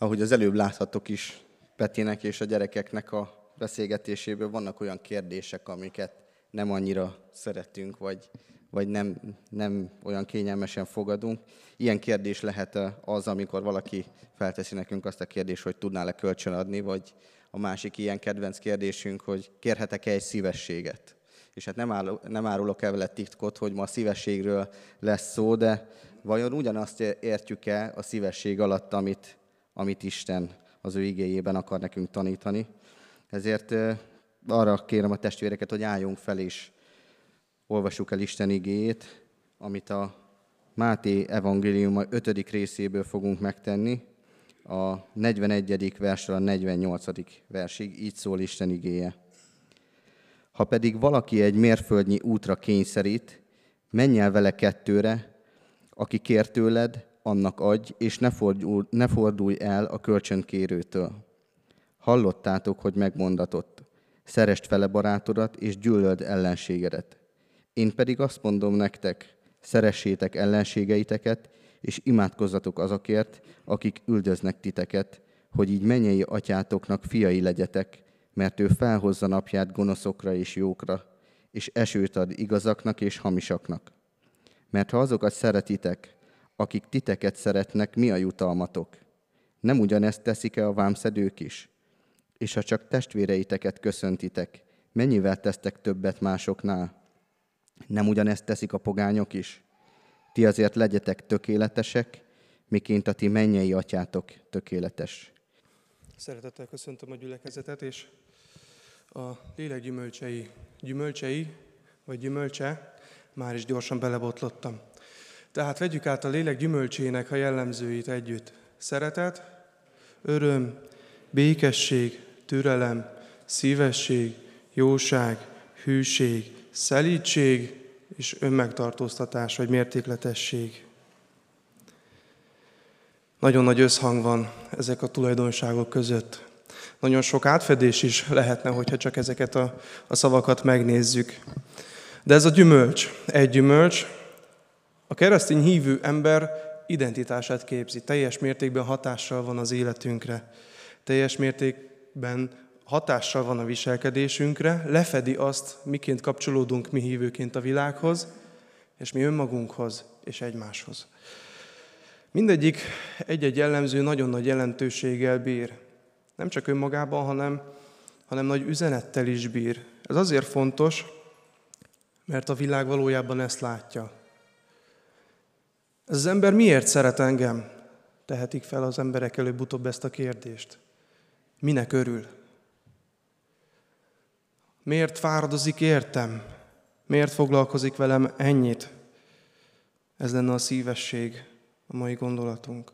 Ahogy az előbb láthatok is Petinek és a gyerekeknek a beszélgetéséből vannak olyan kérdések, amiket nem annyira szeretünk, vagy, vagy nem, nem olyan kényelmesen fogadunk. Ilyen kérdés lehet az, amikor valaki felteszi nekünk azt a kérdést, hogy tudnál-e kölcsönadni, vagy a másik ilyen kedvenc kérdésünk, hogy kérhetek-e egy szívességet. És hát nem, áll, nem árulok el vele titkot, hogy ma a szívességről lesz szó, de vajon ugyanazt értjük-e a szívesség alatt, amit, amit Isten az ő igéjében akar nekünk tanítani. Ezért arra kérem a testvéreket, hogy álljunk fel és olvassuk el Isten igéjét, amit a Máté evangélium 5. részéből fogunk megtenni, a 41. versről a 48. versig, így szól Isten igéje. Ha pedig valaki egy mérföldnyi útra kényszerít, menj el vele kettőre, aki kér tőled, annak adj, és ne fordulj, ne fordulj el a kölcsönkérőtől. Hallottátok, hogy megmondatott, szerest fele barátodat, és gyűlöld ellenségedet. Én pedig azt mondom nektek, szeressétek ellenségeiteket, és imádkozzatok azokért, akik üldöznek titeket, hogy így mennyei atyátoknak fiai legyetek, mert ő felhozza napját gonoszokra és jókra, és esőt ad igazaknak és hamisaknak. Mert ha azokat szeretitek, akik titeket szeretnek, mi a jutalmatok? Nem ugyanezt teszik-e a vámszedők is? És ha csak testvéreiteket köszöntitek, mennyivel tesztek többet másoknál? Nem ugyanezt teszik a pogányok is? Ti azért legyetek tökéletesek, miként a ti mennyei atyátok tökéletes. Szeretettel köszöntöm a gyülekezetet, és a lélek gyümölcsei, gyümölcsei, vagy gyümölcse, már is gyorsan belebotlottam. Tehát vegyük át a lélek gyümölcsének a jellemzőit együtt. Szeretet, öröm, békesség, türelem, szívesség, jóság, hűség, szelítség és önmegtartóztatás vagy mértékletesség. Nagyon nagy összhang van ezek a tulajdonságok között. Nagyon sok átfedés is lehetne, hogyha csak ezeket a, a szavakat megnézzük. De ez a gyümölcs, egy gyümölcs, a keresztény hívő ember identitását képzi, teljes mértékben hatással van az életünkre, teljes mértékben hatással van a viselkedésünkre, lefedi azt, miként kapcsolódunk mi hívőként a világhoz, és mi önmagunkhoz és egymáshoz. Mindegyik egy-egy jellemző nagyon nagy jelentőséggel bír. Nem csak önmagában, hanem, hanem nagy üzenettel is bír. Ez azért fontos, mert a világ valójában ezt látja. Ez az ember miért szeret engem? Tehetik fel az emberek előbb-utóbb ezt a kérdést. Minek örül? Miért fáradozik értem? Miért foglalkozik velem ennyit? Ez lenne a szívesség, a mai gondolatunk.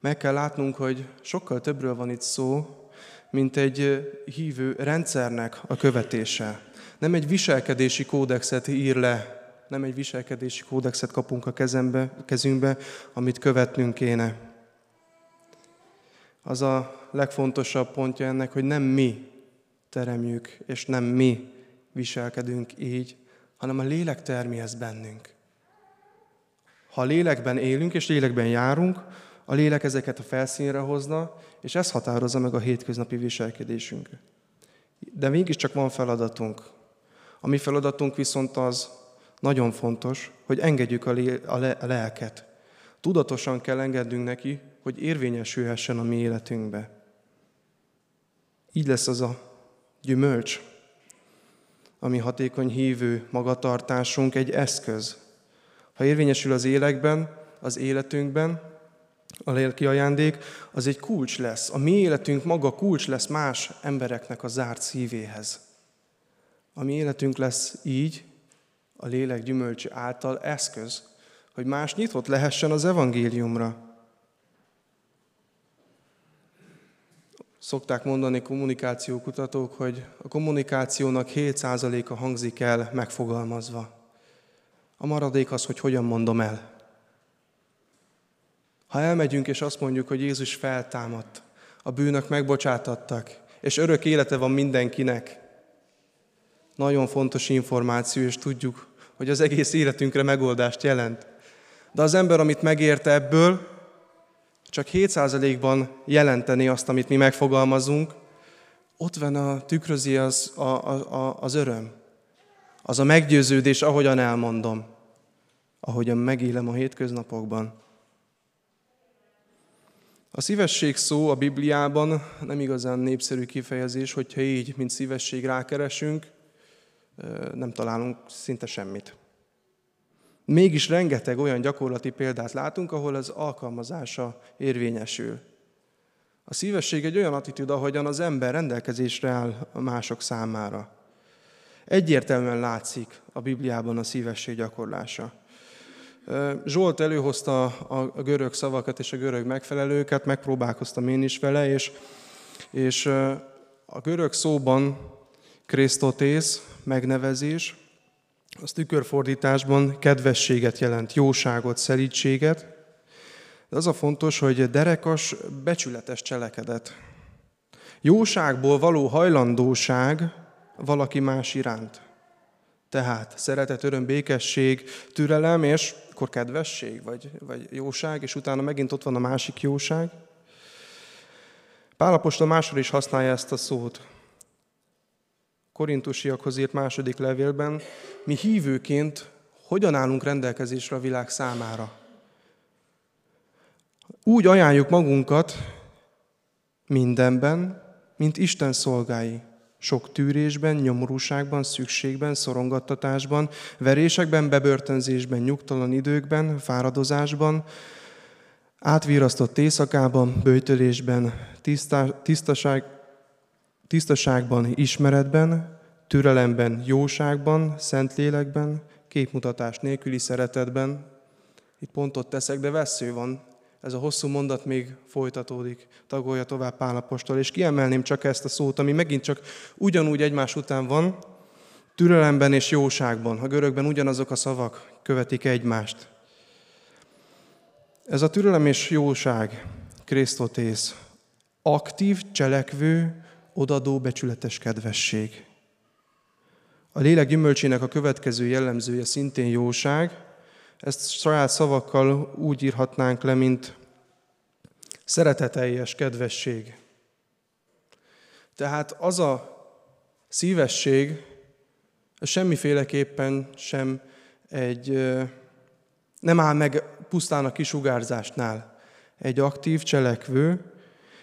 Meg kell látnunk, hogy sokkal többről van itt szó, mint egy hívő rendszernek a követése. Nem egy viselkedési kódexet ír le nem egy viselkedési kódexet kapunk a kezembe, kezünkbe, amit követnünk kéne. Az a legfontosabb pontja ennek, hogy nem mi teremjük, és nem mi viselkedünk így, hanem a lélek termi ezt bennünk. Ha a lélekben élünk és lélekben járunk, a lélek ezeket a felszínre hozna, és ez határozza meg a hétköznapi viselkedésünket. De mégiscsak van feladatunk. A mi feladatunk viszont az, nagyon fontos, hogy engedjük a, lé, a, le, a lelket. Tudatosan kell engednünk neki, hogy érvényesülhessen a mi életünkbe. Így lesz az a gyümölcs, ami hatékony hívő magatartásunk egy eszköz. Ha érvényesül az élekben, az életünkben, a lelki ajándék, az egy kulcs lesz. A mi életünk maga kulcs lesz más embereknek a zárt szívéhez. A mi életünk lesz így, a lélek gyümölcse által eszköz, hogy más nyitott lehessen az evangéliumra. Szokták mondani kommunikációkutatók, hogy a kommunikációnak 7%-a hangzik el megfogalmazva. A maradék az, hogy hogyan mondom el. Ha elmegyünk és azt mondjuk, hogy Jézus feltámadt, a bűnök megbocsátattak, és örök élete van mindenkinek, nagyon fontos információ, és tudjuk, hogy az egész életünkre megoldást jelent. De az ember, amit megérte ebből, csak 7%-ban jelenteni azt, amit mi megfogalmazunk, ott van a tükrözi az, a, a, az öröm. Az a meggyőződés, ahogyan elmondom, ahogyan megélem a hétköznapokban. A szívesség szó a Bibliában nem igazán népszerű kifejezés, hogyha így, mint szívesség rákeresünk, nem találunk szinte semmit. Mégis rengeteg olyan gyakorlati példát látunk, ahol az alkalmazása érvényesül. A szívesség egy olyan attitűd, ahogyan az ember rendelkezésre áll a mások számára. Egyértelműen látszik a Bibliában a szívesség gyakorlása. Zsolt előhozta a görög szavakat és a görög megfelelőket, megpróbálkoztam én is vele, és, és a görög szóban Krisztotész megnevezés, az tükörfordításban kedvességet jelent, jóságot, szerítséget, de az a fontos, hogy derekas, becsületes cselekedet. Jóságból való hajlandóság valaki más iránt. Tehát szeretet, öröm, békesség, türelem, és akkor kedvesség, vagy, vagy jóság, és utána megint ott van a másik jóság. Pálapostól máshol is használja ezt a szót. Korintusiakhoz írt második levélben, mi hívőként hogyan állunk rendelkezésre a világ számára. Úgy ajánljuk magunkat mindenben, mint Isten szolgái. Sok tűrésben, nyomorúságban, szükségben, szorongattatásban, verésekben, bebörtönzésben, nyugtalan időkben, fáradozásban, átvírasztott éjszakában, bőtölésben, tisztaság, tisztaságban, ismeretben, türelemben, jóságban, szentlélekben, képmutatás nélküli szeretetben. Itt pontot teszek, de vesző van. Ez a hosszú mondat még folytatódik, tagolja tovább Pálapostól, és kiemelném csak ezt a szót, ami megint csak ugyanúgy egymás után van, türelemben és jóságban. A görögben ugyanazok a szavak követik egymást. Ez a türelem és jóság, Krisztotész, aktív, cselekvő, odadó, becsületes kedvesség. A lélek gyümölcsének a következő jellemzője szintén jóság. Ezt saját szavakkal úgy írhatnánk le, mint szereteteljes kedvesség. Tehát az a szívesség semmiféleképpen sem egy, nem áll meg pusztán a kisugárzásnál. Egy aktív, cselekvő,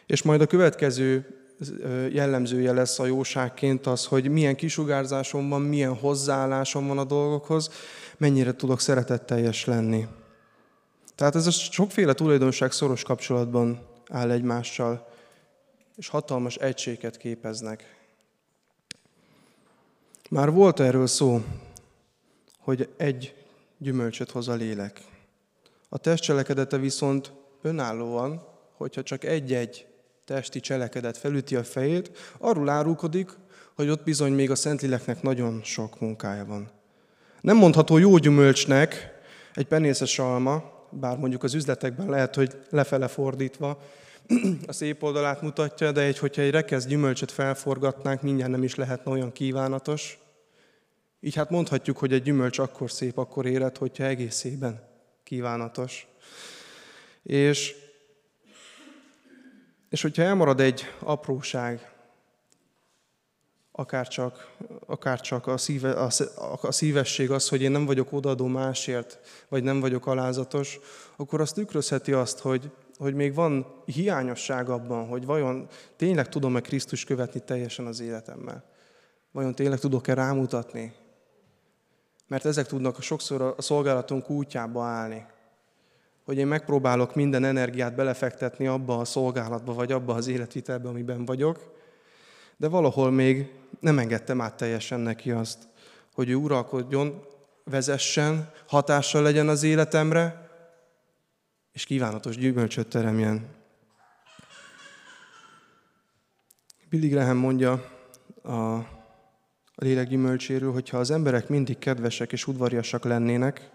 és majd a következő jellemzője lesz a jóságként az, hogy milyen kisugárzásom van, milyen hozzáállásom van a dolgokhoz, mennyire tudok szeretetteljes lenni. Tehát ez a sokféle tulajdonság szoros kapcsolatban áll egymással, és hatalmas egységet képeznek. Már volt erről szó, hogy egy gyümölcsöt hoz a lélek. A test cselekedete viszont önállóan, hogyha csak egy-egy testi cselekedet felüti a fejét, arról árulkodik, hogy ott bizony még a Szentléleknek nagyon sok munkája van. Nem mondható jó gyümölcsnek egy penészes alma, bár mondjuk az üzletekben lehet, hogy lefele fordítva a szép oldalát mutatja, de egy, hogyha egy rekesz gyümölcsöt felforgatnánk, mindjárt nem is lehetne olyan kívánatos. Így hát mondhatjuk, hogy egy gyümölcs akkor szép, akkor élet, hogyha egészében kívánatos. És és hogyha elmarad egy apróság, akár csak, akár csak a, szíve, a, szívesség az, hogy én nem vagyok odaadó másért, vagy nem vagyok alázatos, akkor azt tükrözheti azt, hogy, hogy még van hiányosság abban, hogy vajon tényleg tudom-e Krisztus követni teljesen az életemmel. Vajon tényleg tudok-e rámutatni? Mert ezek tudnak sokszor a szolgálatunk útjába állni hogy én megpróbálok minden energiát belefektetni abba a szolgálatba, vagy abba az életvitelbe, amiben vagyok, de valahol még nem engedtem át teljesen neki azt, hogy ő uralkodjon, vezessen, hatással legyen az életemre, és kívánatos gyümölcsöt teremjen. Billy Graham mondja a, lélek gyümölcséről, hogy ha az emberek mindig kedvesek és udvariasak lennének,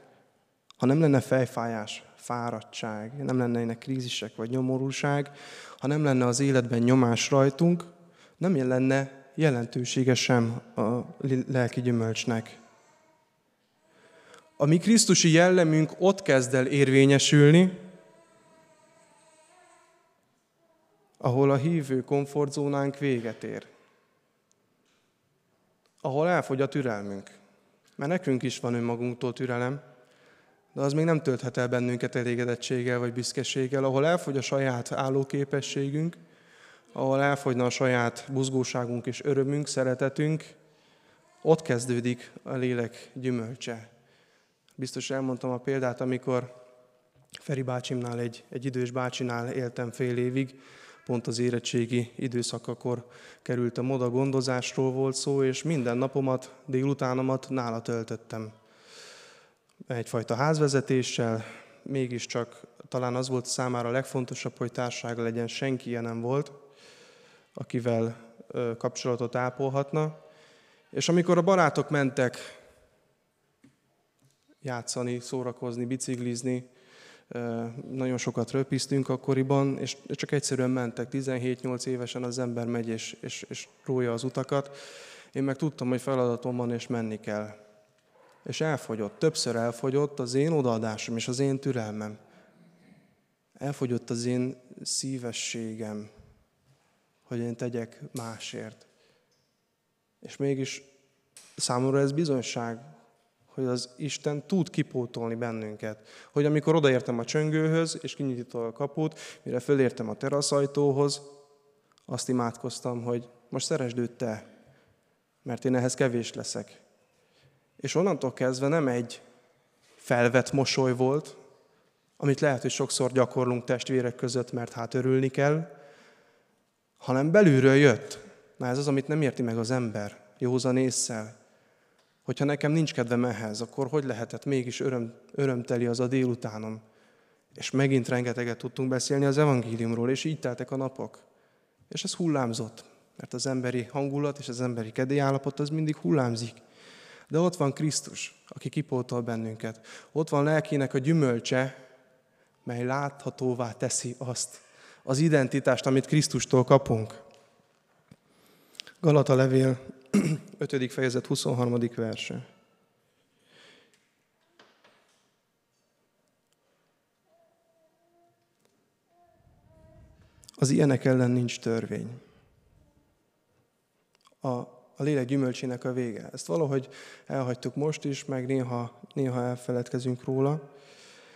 ha nem lenne fejfájás, fáradtság, nem lennének krízisek vagy nyomorúság, ha nem lenne az életben nyomás rajtunk, nem lenne jelentősége sem a lelki gyümölcsnek. A mi Krisztusi jellemünk ott kezd el érvényesülni, ahol a hívő komfortzónánk véget ér. Ahol elfogy a türelmünk. Mert nekünk is van önmagunktól türelem, de az még nem tölthet el bennünket elégedettséggel vagy büszkeséggel, ahol elfogy a saját állóképességünk, ahol elfogyna a saját buzgóságunk és örömünk, szeretetünk, ott kezdődik a lélek gyümölcse. Biztos elmondtam a példát, amikor Feri bácsimnál, egy, egy idős bácsinál éltem fél évig, pont az érettségi időszakakor kerültem oda, gondozásról volt szó, és minden napomat, délutánomat nála töltöttem. Egyfajta házvezetéssel, mégiscsak talán az volt számára a legfontosabb, hogy társága legyen, senki ilyen nem volt, akivel kapcsolatot ápolhatna. És amikor a barátok mentek játszani, szórakozni, biciklizni, nagyon sokat röpiztünk akkoriban, és csak egyszerűen mentek. 17-8 évesen az ember megy és, és, és rója az utakat. Én meg tudtam, hogy feladatom van, és menni kell. És elfogyott, többször elfogyott az én odaadásom és az én türelmem. Elfogyott az én szívességem, hogy én tegyek másért. És mégis számomra ez bizonyság, hogy az Isten tud kipótolni bennünket. Hogy amikor odaértem a csöngőhöz, és kinyitottam a kaput, mire fölértem a teraszajtóhoz, azt imádkoztam, hogy most szeresd őt te, mert én ehhez kevés leszek. És onnantól kezdve nem egy felvett mosoly volt, amit lehet, hogy sokszor gyakorlunk testvérek között, mert hát örülni kell, hanem belülről jött. Na ez az, amit nem érti meg az ember, józan észszel. Hogyha nekem nincs kedvem ehhez, akkor hogy lehetett mégis öröm, örömteli az a délutánom? És megint rengeteget tudtunk beszélni az evangéliumról, és így teltek a napok. És ez hullámzott, mert az emberi hangulat és az emberi kedélyállapot az mindig hullámzik. De ott van Krisztus, aki kipótol bennünket. Ott van lelkének a gyümölcse, mely láthatóvá teszi azt, az identitást, amit Krisztustól kapunk. Galata levél 5. fejezet 23. verse. Az ilyenek ellen nincs törvény. A, a lélek gyümölcsének a vége. Ezt valahogy elhagytuk most is, meg néha, néha elfeledkezünk róla.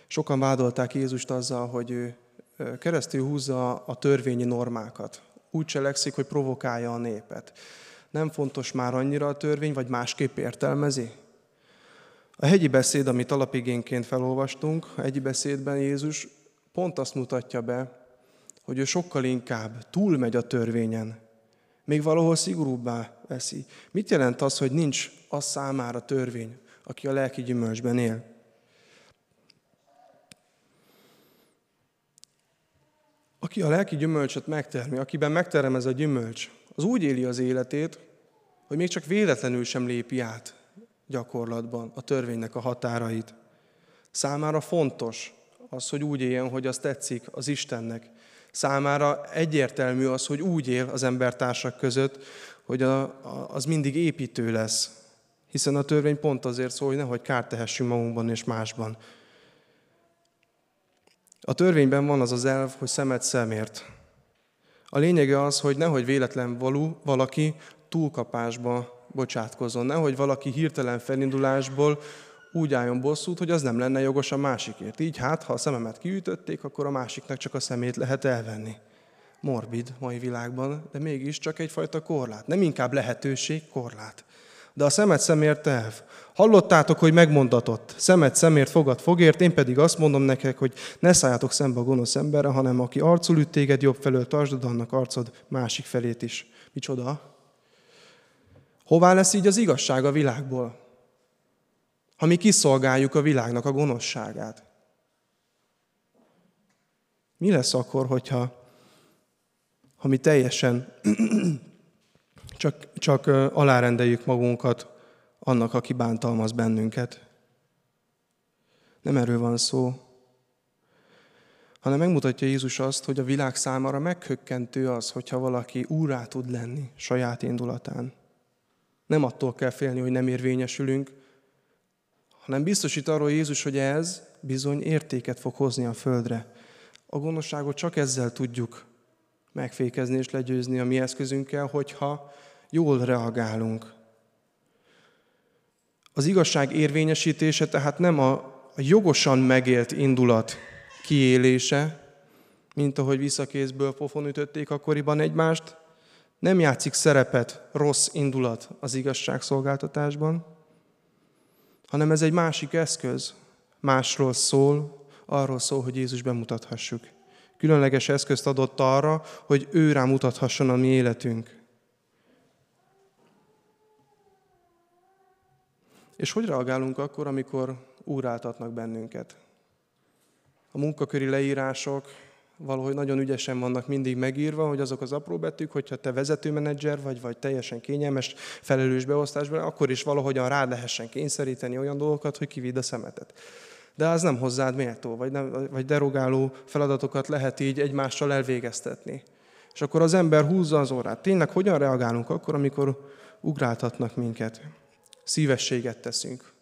Sokan vádolták Jézust azzal, hogy ő keresztül húzza a törvényi normákat. Úgy cselekszik, hogy provokálja a népet nem fontos már annyira a törvény, vagy másképp értelmezi? A hegyi beszéd, amit alapigénként felolvastunk, a hegyi beszédben Jézus pont azt mutatja be, hogy ő sokkal inkább túlmegy a törvényen, még valahol szigorúbbá veszi. Mit jelent az, hogy nincs az számára törvény, aki a lelki gyümölcsben él? Aki a lelki gyümölcsöt megtermi, akiben megterem ez a gyümölcs, az úgy éli az életét, hogy még csak véletlenül sem lépi át gyakorlatban a törvénynek a határait. Számára fontos az, hogy úgy éljen, hogy az tetszik az Istennek. Számára egyértelmű az, hogy úgy él az embertársak között, hogy a, a, az mindig építő lesz. Hiszen a törvény pont azért szól, hogy nehogy kárt tehessünk magunkban és másban. A törvényben van az az elv, hogy szemet szemért. A lényege az, hogy nehogy véletlen való, valaki túlkapásba bocsátkozon, nehogy valaki hirtelen felindulásból úgy álljon bosszút, hogy az nem lenne jogos a másikért. Így hát, ha a szememet kiütötték, akkor a másiknak csak a szemét lehet elvenni. Morbid mai világban, de mégis csak egyfajta korlát. Nem inkább lehetőség, korlát. De a szemet szemért elv. Hallottátok, hogy megmondatott, szemet szemért, fogad fogért, én pedig azt mondom nektek, hogy ne szálljátok szembe a gonosz emberre, hanem aki arcul üt téged jobb felől, tartsd annak arcod másik felét is. Micsoda? Hová lesz így az igazság a világból? Ha mi kiszolgáljuk a világnak a gonoszságát. Mi lesz akkor, hogyha ha mi teljesen csak, csak alárendeljük magunkat annak, aki bántalmaz bennünket? Nem erről van szó, hanem megmutatja Jézus azt, hogy a világ számára meghökkentő az, hogyha valaki úrá tud lenni saját indulatán. Nem attól kell félni, hogy nem érvényesülünk, hanem biztosít arról Jézus, hogy ez bizony értéket fog hozni a földre. A gonoszságot csak ezzel tudjuk megfékezni és legyőzni a mi eszközünkkel, hogyha jól reagálunk. Az igazság érvényesítése tehát nem a, jogosan megélt indulat kiélése, mint ahogy visszakézből pofon ütötték akkoriban egymást, nem játszik szerepet rossz indulat az igazságszolgáltatásban, hanem ez egy másik eszköz, másról szól, arról szól, hogy Jézus bemutathassuk. Különleges eszközt adott arra, hogy ő rá mutathasson a mi életünk. És hogy reagálunk akkor, amikor úráltatnak bennünket? A munkaköri leírások valahogy nagyon ügyesen vannak mindig megírva, hogy azok az apró betűk, hogyha te vezetőmenedzser vagy, vagy teljesen kényelmes, felelős beosztásban, akkor is valahogyan rád lehessen kényszeríteni olyan dolgokat, hogy kividd a szemetet. De az nem hozzád méltó, vagy, nem, vagy derogáló feladatokat lehet így egymással elvégeztetni. És akkor az ember húzza az órát. Tényleg hogyan reagálunk akkor, amikor ugráltatnak minket? Szívességet teszünk.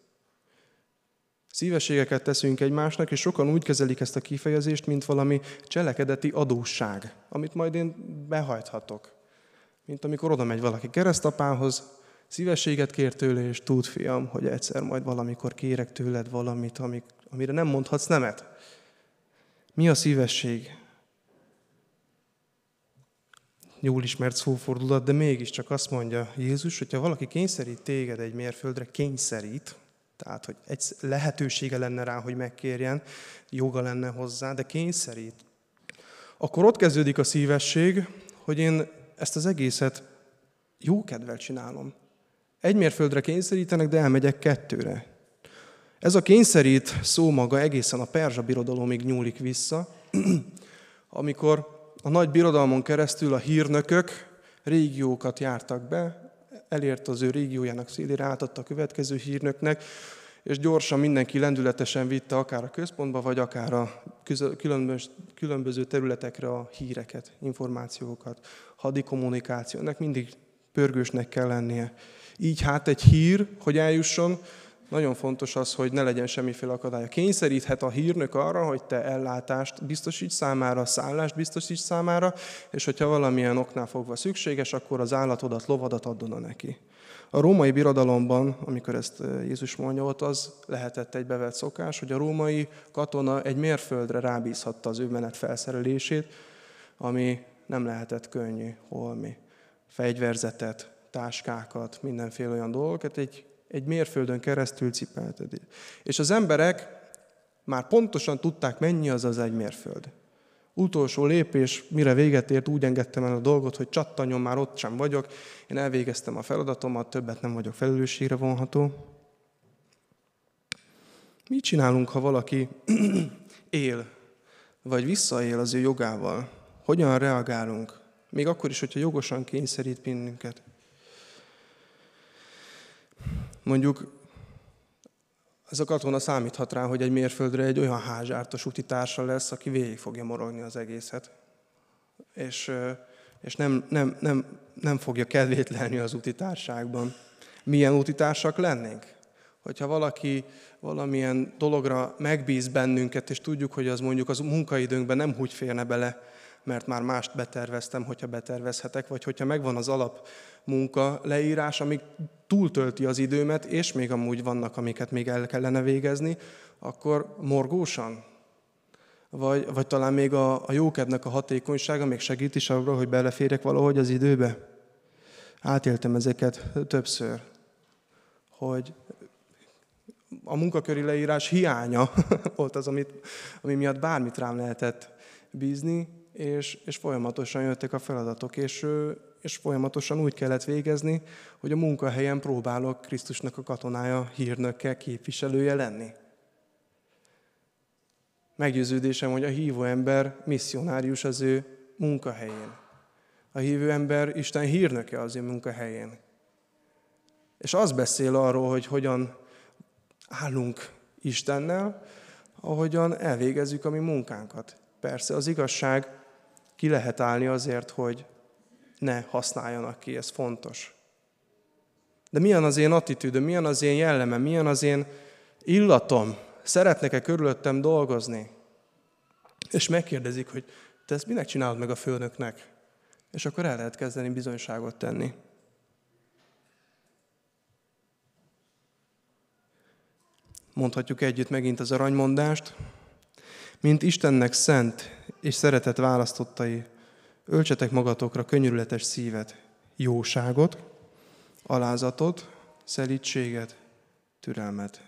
Szívességeket teszünk egymásnak, és sokan úgy kezelik ezt a kifejezést, mint valami cselekedeti adósság, amit majd én behajthatok. Mint amikor oda megy valaki keresztapához, szívességet kér tőle, és tud, fiam, hogy egyszer majd valamikor kérek tőled valamit, amire nem mondhatsz nemet. Mi a szívesség? Jól ismert szófordulat, de mégiscsak azt mondja Jézus, hogyha valaki kényszerít téged egy mérföldre, kényszerít, tehát, hogy egy lehetősége lenne rá, hogy megkérjen, joga lenne hozzá, de kényszerít. Akkor ott kezdődik a szívesség, hogy én ezt az egészet jó kedvel csinálom. Egy mérföldre kényszerítenek, de elmegyek kettőre. Ez a kényszerít szó maga egészen a perzsa birodalomig nyúlik vissza, amikor a nagy birodalmon keresztül a hírnökök régiókat jártak be, elért az ő régiójának szélére, átadta a következő hírnöknek, és gyorsan mindenki lendületesen vitte akár a központba, vagy akár a különböző területekre a híreket, információkat, hadi kommunikáció. Ennek mindig pörgősnek kell lennie. Így hát egy hír, hogy eljusson, nagyon fontos az, hogy ne legyen semmiféle akadálya. Kényszeríthet a hírnök arra, hogy te ellátást biztosíts számára, szállást biztosíts számára, és hogyha valamilyen oknál fogva szükséges, akkor az állatodat, lovadat adod a neki. A római birodalomban, amikor ezt eh, Jézus mondja, ott az lehetett egy bevett szokás, hogy a római katona egy mérföldre rábízhatta az ő menet felszerelését, ami nem lehetett könnyű, holmi. Fegyverzetet, táskákat, mindenféle olyan dolgokat egy egy mérföldön keresztül cipelted. És az emberek már pontosan tudták, mennyi az az egy mérföld. Utolsó lépés, mire véget ért, úgy engedtem el a dolgot, hogy csattanyon már ott sem vagyok, én elvégeztem a feladatomat, többet nem vagyok felelősségre vonható. Mit csinálunk, ha valaki él, vagy visszaél az ő jogával? Hogyan reagálunk? Még akkor is, hogyha jogosan kényszerít bennünket. Mondjuk ez a katona számíthat rá, hogy egy mérföldre egy olyan házsártos utitársa lesz, aki végig fogja morogni az egészet. És, és nem, nem, nem, nem fogja kedvét lenni az utitárságban. Milyen utitársak lennénk? Hogyha valaki valamilyen dologra megbíz bennünket, és tudjuk, hogy az mondjuk az munkaidőnkben nem úgy férne bele, mert már mást beterveztem, hogyha betervezhetek, vagy hogyha megvan az alap munka leírás, ami túltölti az időmet, és még amúgy vannak, amiket még el kellene végezni, akkor morgósan? Vagy, vagy talán még a, a jókednek a hatékonysága még segít is arra, hogy beleférjek valahogy az időbe? Átéltem ezeket többször, hogy a munkaköri leírás hiánya volt az, amit, ami miatt bármit rám lehetett bízni, és, és folyamatosan jöttek a feladatok, és, és folyamatosan úgy kellett végezni, hogy a munkahelyen próbálok Krisztusnak a katonája, hírnöke, képviselője lenni. Meggyőződésem, hogy a hívó ember misszionárius az ő munkahelyén. A hívő ember Isten hírnöke az ő munkahelyén. És az beszél arról, hogy hogyan állunk Istennel, ahogyan elvégezzük a mi munkánkat. Persze az igazság ki lehet állni azért, hogy ne használjanak ki, ez fontos. De milyen az én attitűdöm, milyen az én jellemem, milyen az én illatom? Szeretnek-e körülöttem dolgozni? És megkérdezik, hogy te ezt minek csinálod meg a főnöknek? És akkor el lehet kezdeni bizonyságot tenni. Mondhatjuk együtt megint az aranymondást. Mint Istennek szent és szeretett választottai, öltsetek magatokra könyörületes szívet, jóságot, alázatot, szelítséget, türelmet.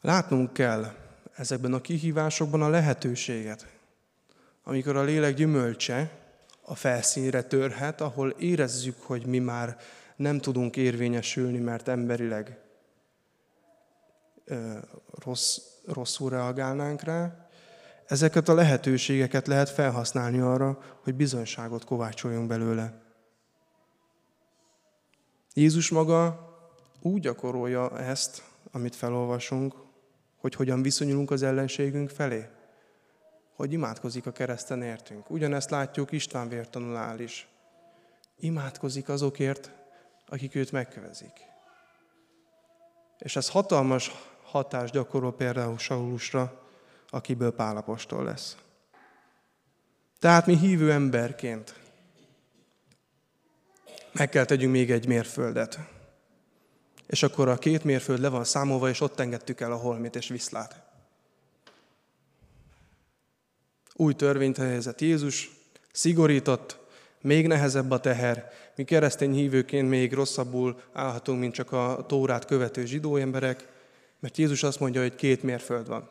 Látnunk kell ezekben a kihívásokban a lehetőséget, amikor a lélek gyümölcse a felszínre törhet, ahol érezzük, hogy mi már nem tudunk érvényesülni, mert emberileg rossz, rosszul reagálnánk rá. Ezeket a lehetőségeket lehet felhasználni arra, hogy bizonyságot kovácsoljunk belőle. Jézus maga úgy gyakorolja ezt, amit felolvasunk, hogy hogyan viszonyulunk az ellenségünk felé. Hogy imádkozik a kereszten értünk. Ugyanezt látjuk István vértanulál is. Imádkozik azokért, akik őt megkövezik. És ez hatalmas hatást gyakorol például Saulusra, akiből Pálapostól lesz. Tehát mi hívő emberként meg kell tegyünk még egy mérföldet. És akkor a két mérföld le van számolva, és ott engedtük el a holmit és viszlát. Új törvényt helyezett Jézus, szigorított, még nehezebb a teher. Mi keresztény hívőként még rosszabbul állhatunk, mint csak a tórát követő zsidó emberek, mert Jézus azt mondja, hogy két mérföld van.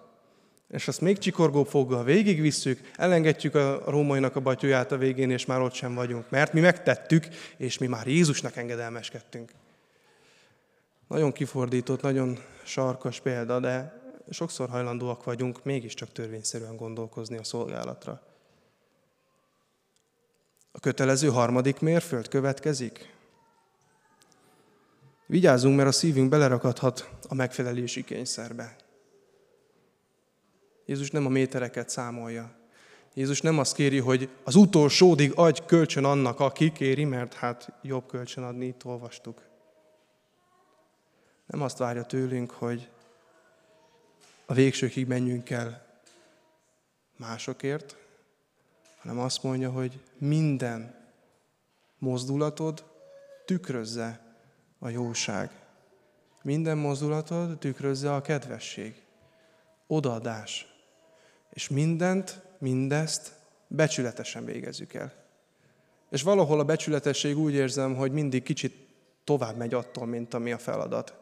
És azt még csikorgóbb foggal végigvisszük, elengedjük a rómainak a batyuját a végén, és már ott sem vagyunk. Mert mi megtettük, és mi már Jézusnak engedelmeskedtünk. Nagyon kifordított, nagyon sarkas példa, de sokszor hajlandóak vagyunk mégiscsak törvényszerűen gondolkozni a szolgálatra. A kötelező harmadik mérföld következik. Vigyázzunk, mert a szívünk belerakadhat a megfelelési kényszerbe. Jézus nem a métereket számolja. Jézus nem azt kéri, hogy az utolsódig adj kölcsön annak, aki kéri, mert hát jobb kölcsön adni, itt olvastuk. Nem azt várja tőlünk, hogy a végsőkig menjünk el másokért, hanem azt mondja, hogy minden mozdulatod tükrözze a jóság. Minden mozdulatod tükrözze a kedvesség, odaadás. És mindent, mindezt becsületesen végezzük el. És valahol a becsületesség úgy érzem, hogy mindig kicsit tovább megy attól, mint ami a feladat.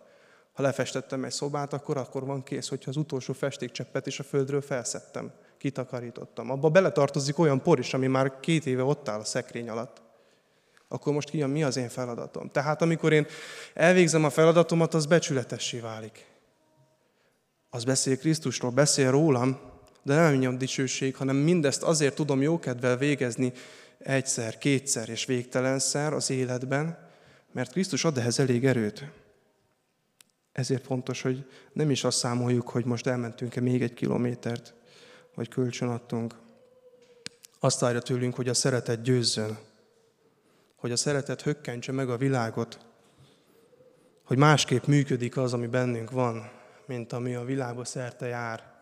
Ha lefestettem egy szobát, akkor akkor van kész, hogyha az utolsó festékcseppet is a földről felszettem, kitakarítottam. Abba beletartozik olyan por is, ami már két éve ott áll a szekrény alatt. Akkor most ki, mi az én feladatom? Tehát amikor én elvégzem a feladatomat, az becsületessé válik. Az beszél Krisztusról, beszél rólam, de nem a dicsőség, hanem mindezt azért tudom jókedvel végezni egyszer, kétszer és végtelenszer az életben, mert Krisztus ad ehhez elég erőt. Ezért fontos, hogy nem is azt számoljuk, hogy most elmentünk-e még egy kilométert, vagy kölcsön adtunk. Azt várja tőlünk, hogy a szeretet győzzön, hogy a szeretet hökkentse meg a világot, hogy másképp működik az, ami bennünk van, mint ami a világba szerte jár,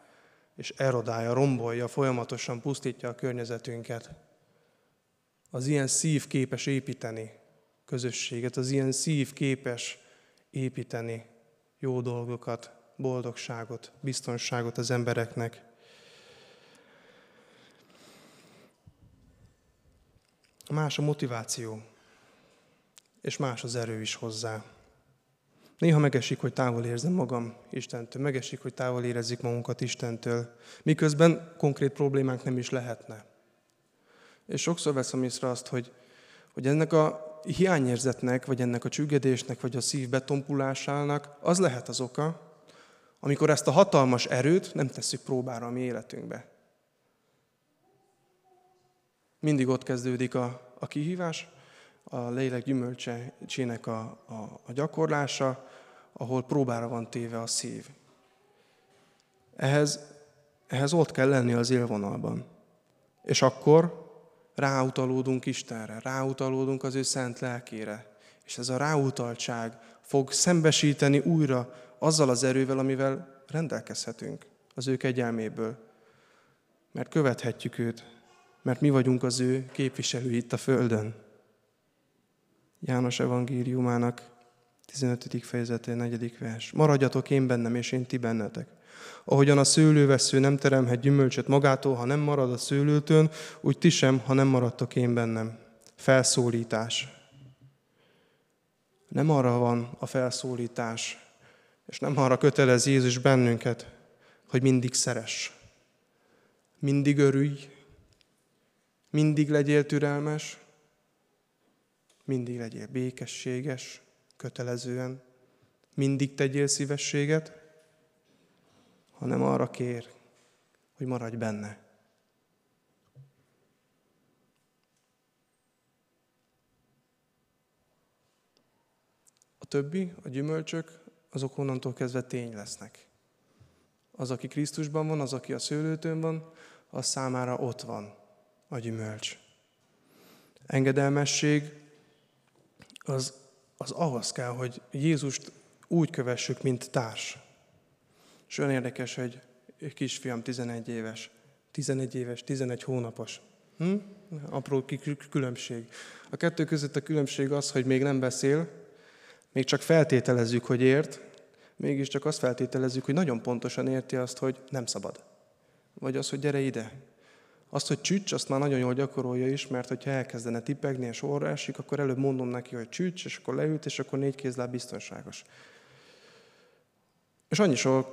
és erodálja, rombolja, folyamatosan pusztítja a környezetünket. Az ilyen szív képes építeni közösséget, az ilyen szív képes építeni jó dolgokat, boldogságot, biztonságot az embereknek. Más a motiváció, és más az erő is hozzá. Néha megesik, hogy távol érzem magam Istentől, megesik, hogy távol érezzük magunkat Istentől, miközben konkrét problémánk nem is lehetne. És sokszor veszem észre azt, hogy, hogy ennek a hiányérzetnek, vagy ennek a csüggedésnek, vagy a szív betompulásának az lehet az oka, amikor ezt a hatalmas erőt nem tesszük próbára a mi életünkbe. Mindig ott kezdődik a, a kihívás, a lélek gyümölcsének a, a, a gyakorlása, ahol próbára van téve a szív. Ehhez, ehhez ott kell lenni az élvonalban. És akkor ráutalódunk Istenre, ráutalódunk az ő szent lelkére. És ez a ráutaltság fog szembesíteni újra azzal az erővel, amivel rendelkezhetünk az ő kegyelméből. Mert követhetjük őt, mert mi vagyunk az ő képviselői itt a Földön. János evangéliumának 15. fejezetén 4. vers. Maradjatok én bennem, és én ti bennetek. Ahogyan a szőlővesző nem teremhet gyümölcsöt magától, ha nem marad a szőlőtön, úgy ti sem, ha nem maradtok én bennem. Felszólítás. Nem arra van a felszólítás, és nem arra kötelez Jézus bennünket, hogy mindig szeress. Mindig örülj, mindig legyél türelmes, mindig legyél békességes, kötelezően, mindig tegyél szívességet, hanem arra kér, hogy maradj benne. A többi, a gyümölcsök, azok onnantól kezdve tény lesznek. Az, aki Krisztusban van, az, aki a szőlőtőn van, az számára ott van a gyümölcs. Engedelmesség az, az ahhoz kell, hogy Jézust úgy kövessük, mint társ. És olyan érdekes, hogy kisfiam 11 éves, 11 éves, 11 hónapos. Hm? Apró különbség. A kettő között a különbség az, hogy még nem beszél, még csak feltételezzük, hogy ért, mégiscsak azt feltételezzük, hogy nagyon pontosan érti azt, hogy nem szabad. Vagy az, hogy gyere ide. Azt, hogy csücs, azt már nagyon jól gyakorolja is, mert hogyha elkezdene tipegni és orra akkor előbb mondom neki, hogy csücs, és akkor leült, és akkor négy kézláb biztonságos. És annyi, so,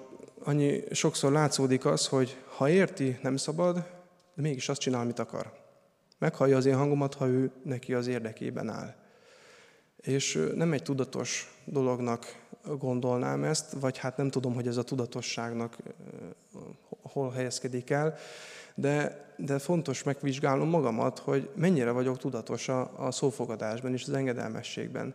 annyi sokszor látszódik az, hogy ha érti, nem szabad, de mégis azt csinál, amit akar. Meghallja az én hangomat, ha ő neki az érdekében áll. És nem egy tudatos dolognak gondolnám ezt, vagy hát nem tudom, hogy ez a tudatosságnak hol helyezkedik el, de, de fontos megvizsgálnom magamat, hogy mennyire vagyok tudatos a, a szófogadásban és az engedelmességben.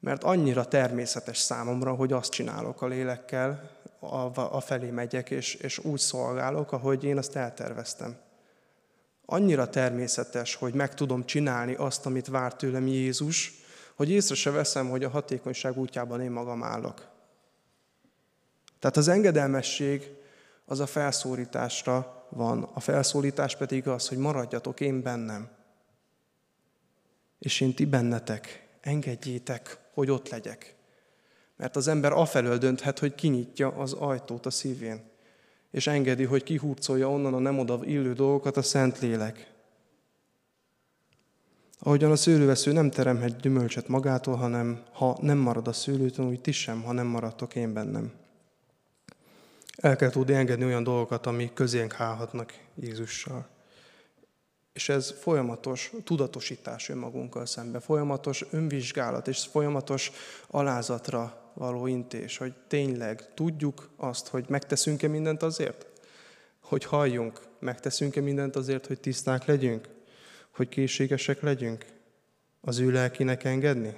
Mert annyira természetes számomra, hogy azt csinálok a lélekkel, a, a felé megyek, és, és úgy szolgálok, ahogy én azt elterveztem. Annyira természetes, hogy meg tudom csinálni azt, amit vár tőlem Jézus, hogy észre se veszem, hogy a hatékonyság útjában én magam állok. Tehát az engedelmesség az a felszólításra van. A felszólítás pedig az, hogy maradjatok én bennem. És én ti bennetek. Engedjétek, hogy ott legyek. Mert az ember afelől dönthet, hogy kinyitja az ajtót a szívén, és engedi, hogy kihurcolja onnan a nem oda illő dolgokat a Szent Lélek. Ahogyan a szőlővesző nem teremhet gyümölcset magától, hanem ha nem marad a szőlőtön, úgy ti sem, ha nem maradtok én bennem. El kell tudni engedni olyan dolgokat, ami közénk állhatnak Jézussal. És ez folyamatos tudatosítás önmagunkkal szembe, folyamatos önvizsgálat és folyamatos alázatra való intés, hogy tényleg tudjuk azt, hogy megteszünk-e mindent azért, hogy halljunk, megteszünk-e mindent azért, hogy tiszták legyünk, hogy készségesek legyünk az ő lelkinek engedni?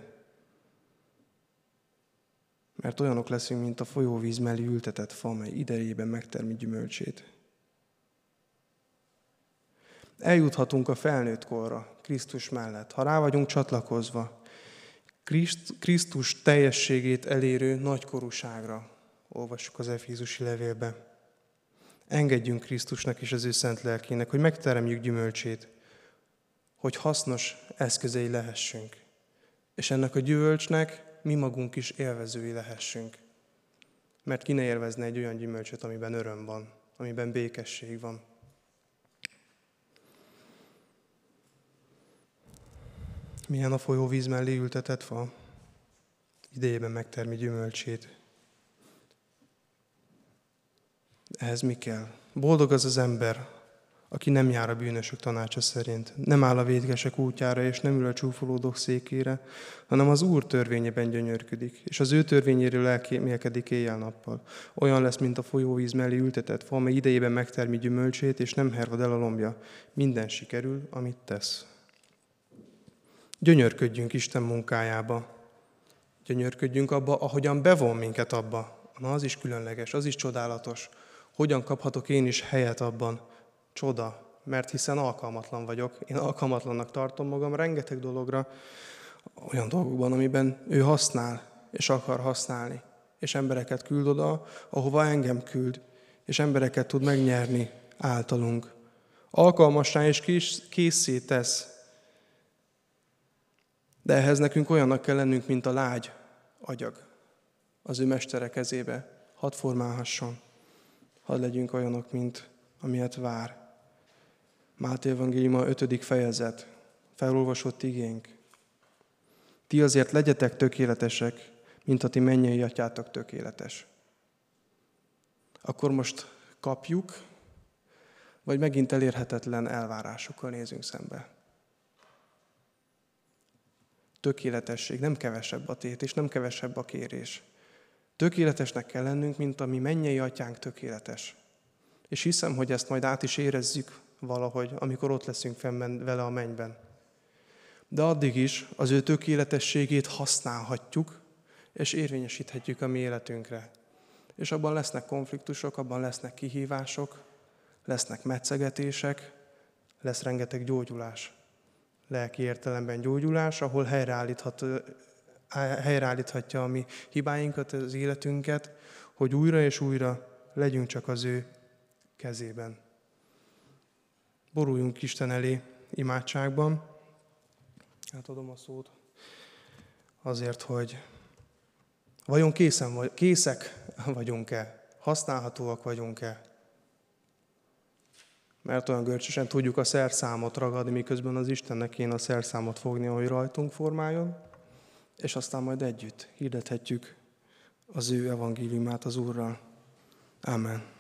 Mert olyanok leszünk, mint a folyóvíz mellé ültetett fa, mely idejében megtermi gyümölcsét. Eljuthatunk a felnőtt korra, Krisztus mellett, ha rá vagyunk csatlakozva, Kriszt, Krisztus teljességét elérő nagykorúságra, olvassuk az Efézusi levélbe. Engedjünk Krisztusnak és az ő szent lelkének, hogy megteremjük gyümölcsét, hogy hasznos eszközei lehessünk. És ennek a gyümölcsnek mi magunk is élvezői lehessünk. Mert ki ne élvezne egy olyan gyümölcsöt, amiben öröm van, amiben békesség van. Milyen a folyóvíz mellé ültetett fa? Idejében megtermi gyümölcsét. Ehhez mi kell? Boldog az az ember, aki nem jár a bűnösök tanácsa szerint, nem áll a védgesek útjára, és nem ül a csúfolódók székére, hanem az Úr törvényében gyönyörködik, és az ő törvényéről elkémélkedik éjjel-nappal. Olyan lesz, mint a folyóvíz mellé ültetett fa, amely idejében megtermi gyümölcsét, és nem hervad el a lombja. Minden sikerül, amit tesz. Gyönyörködjünk Isten munkájába. Gyönyörködjünk abba, ahogyan bevon minket abba. Na, az is különleges, az is csodálatos. Hogyan kaphatok én is helyet abban, csoda, mert hiszen alkalmatlan vagyok. Én alkalmatlannak tartom magam rengeteg dologra, olyan dolgokban, amiben ő használ, és akar használni. És embereket küld oda, ahova engem küld, és embereket tud megnyerni általunk. alkalmassá és kész, készé tesz. De ehhez nekünk olyannak kell lennünk, mint a lágy agyag az ő mestere kezébe. Hadd formálhasson. Hadd legyünk olyanok, mint amilyet vár. Máté Evangéliuma 5. fejezet, felolvasott igénk. Ti azért legyetek tökéletesek, mint a ti mennyei atyátok tökéletes. Akkor most kapjuk, vagy megint elérhetetlen elvárásokkal nézünk szembe. Tökéletesség, nem kevesebb a tét, és nem kevesebb a kérés. Tökéletesnek kell lennünk, mint a mi mennyei atyánk tökéletes. És hiszem, hogy ezt majd át is érezzük valahogy, amikor ott leszünk fenn vele a mennyben. De addig is az ő tökéletességét használhatjuk, és érvényesíthetjük a mi életünkre. És abban lesznek konfliktusok, abban lesznek kihívások, lesznek metszegetések, lesz rengeteg gyógyulás. Lelki értelemben gyógyulás, ahol helyreállíthat, helyreállíthatja a mi hibáinkat, az életünket, hogy újra és újra legyünk csak az ő kezében. Boruljunk Isten elé imádságban. Átadom a szót azért, hogy vajon készen vagy, készek vagyunk-e, használhatóak vagyunk-e. Mert olyan görcsösen tudjuk a szerszámot ragadni, miközben az Istennek kéne a szerszámot fogni, hogy rajtunk formáljon, és aztán majd együtt hirdethetjük az ő evangéliumát az Úrral. Amen.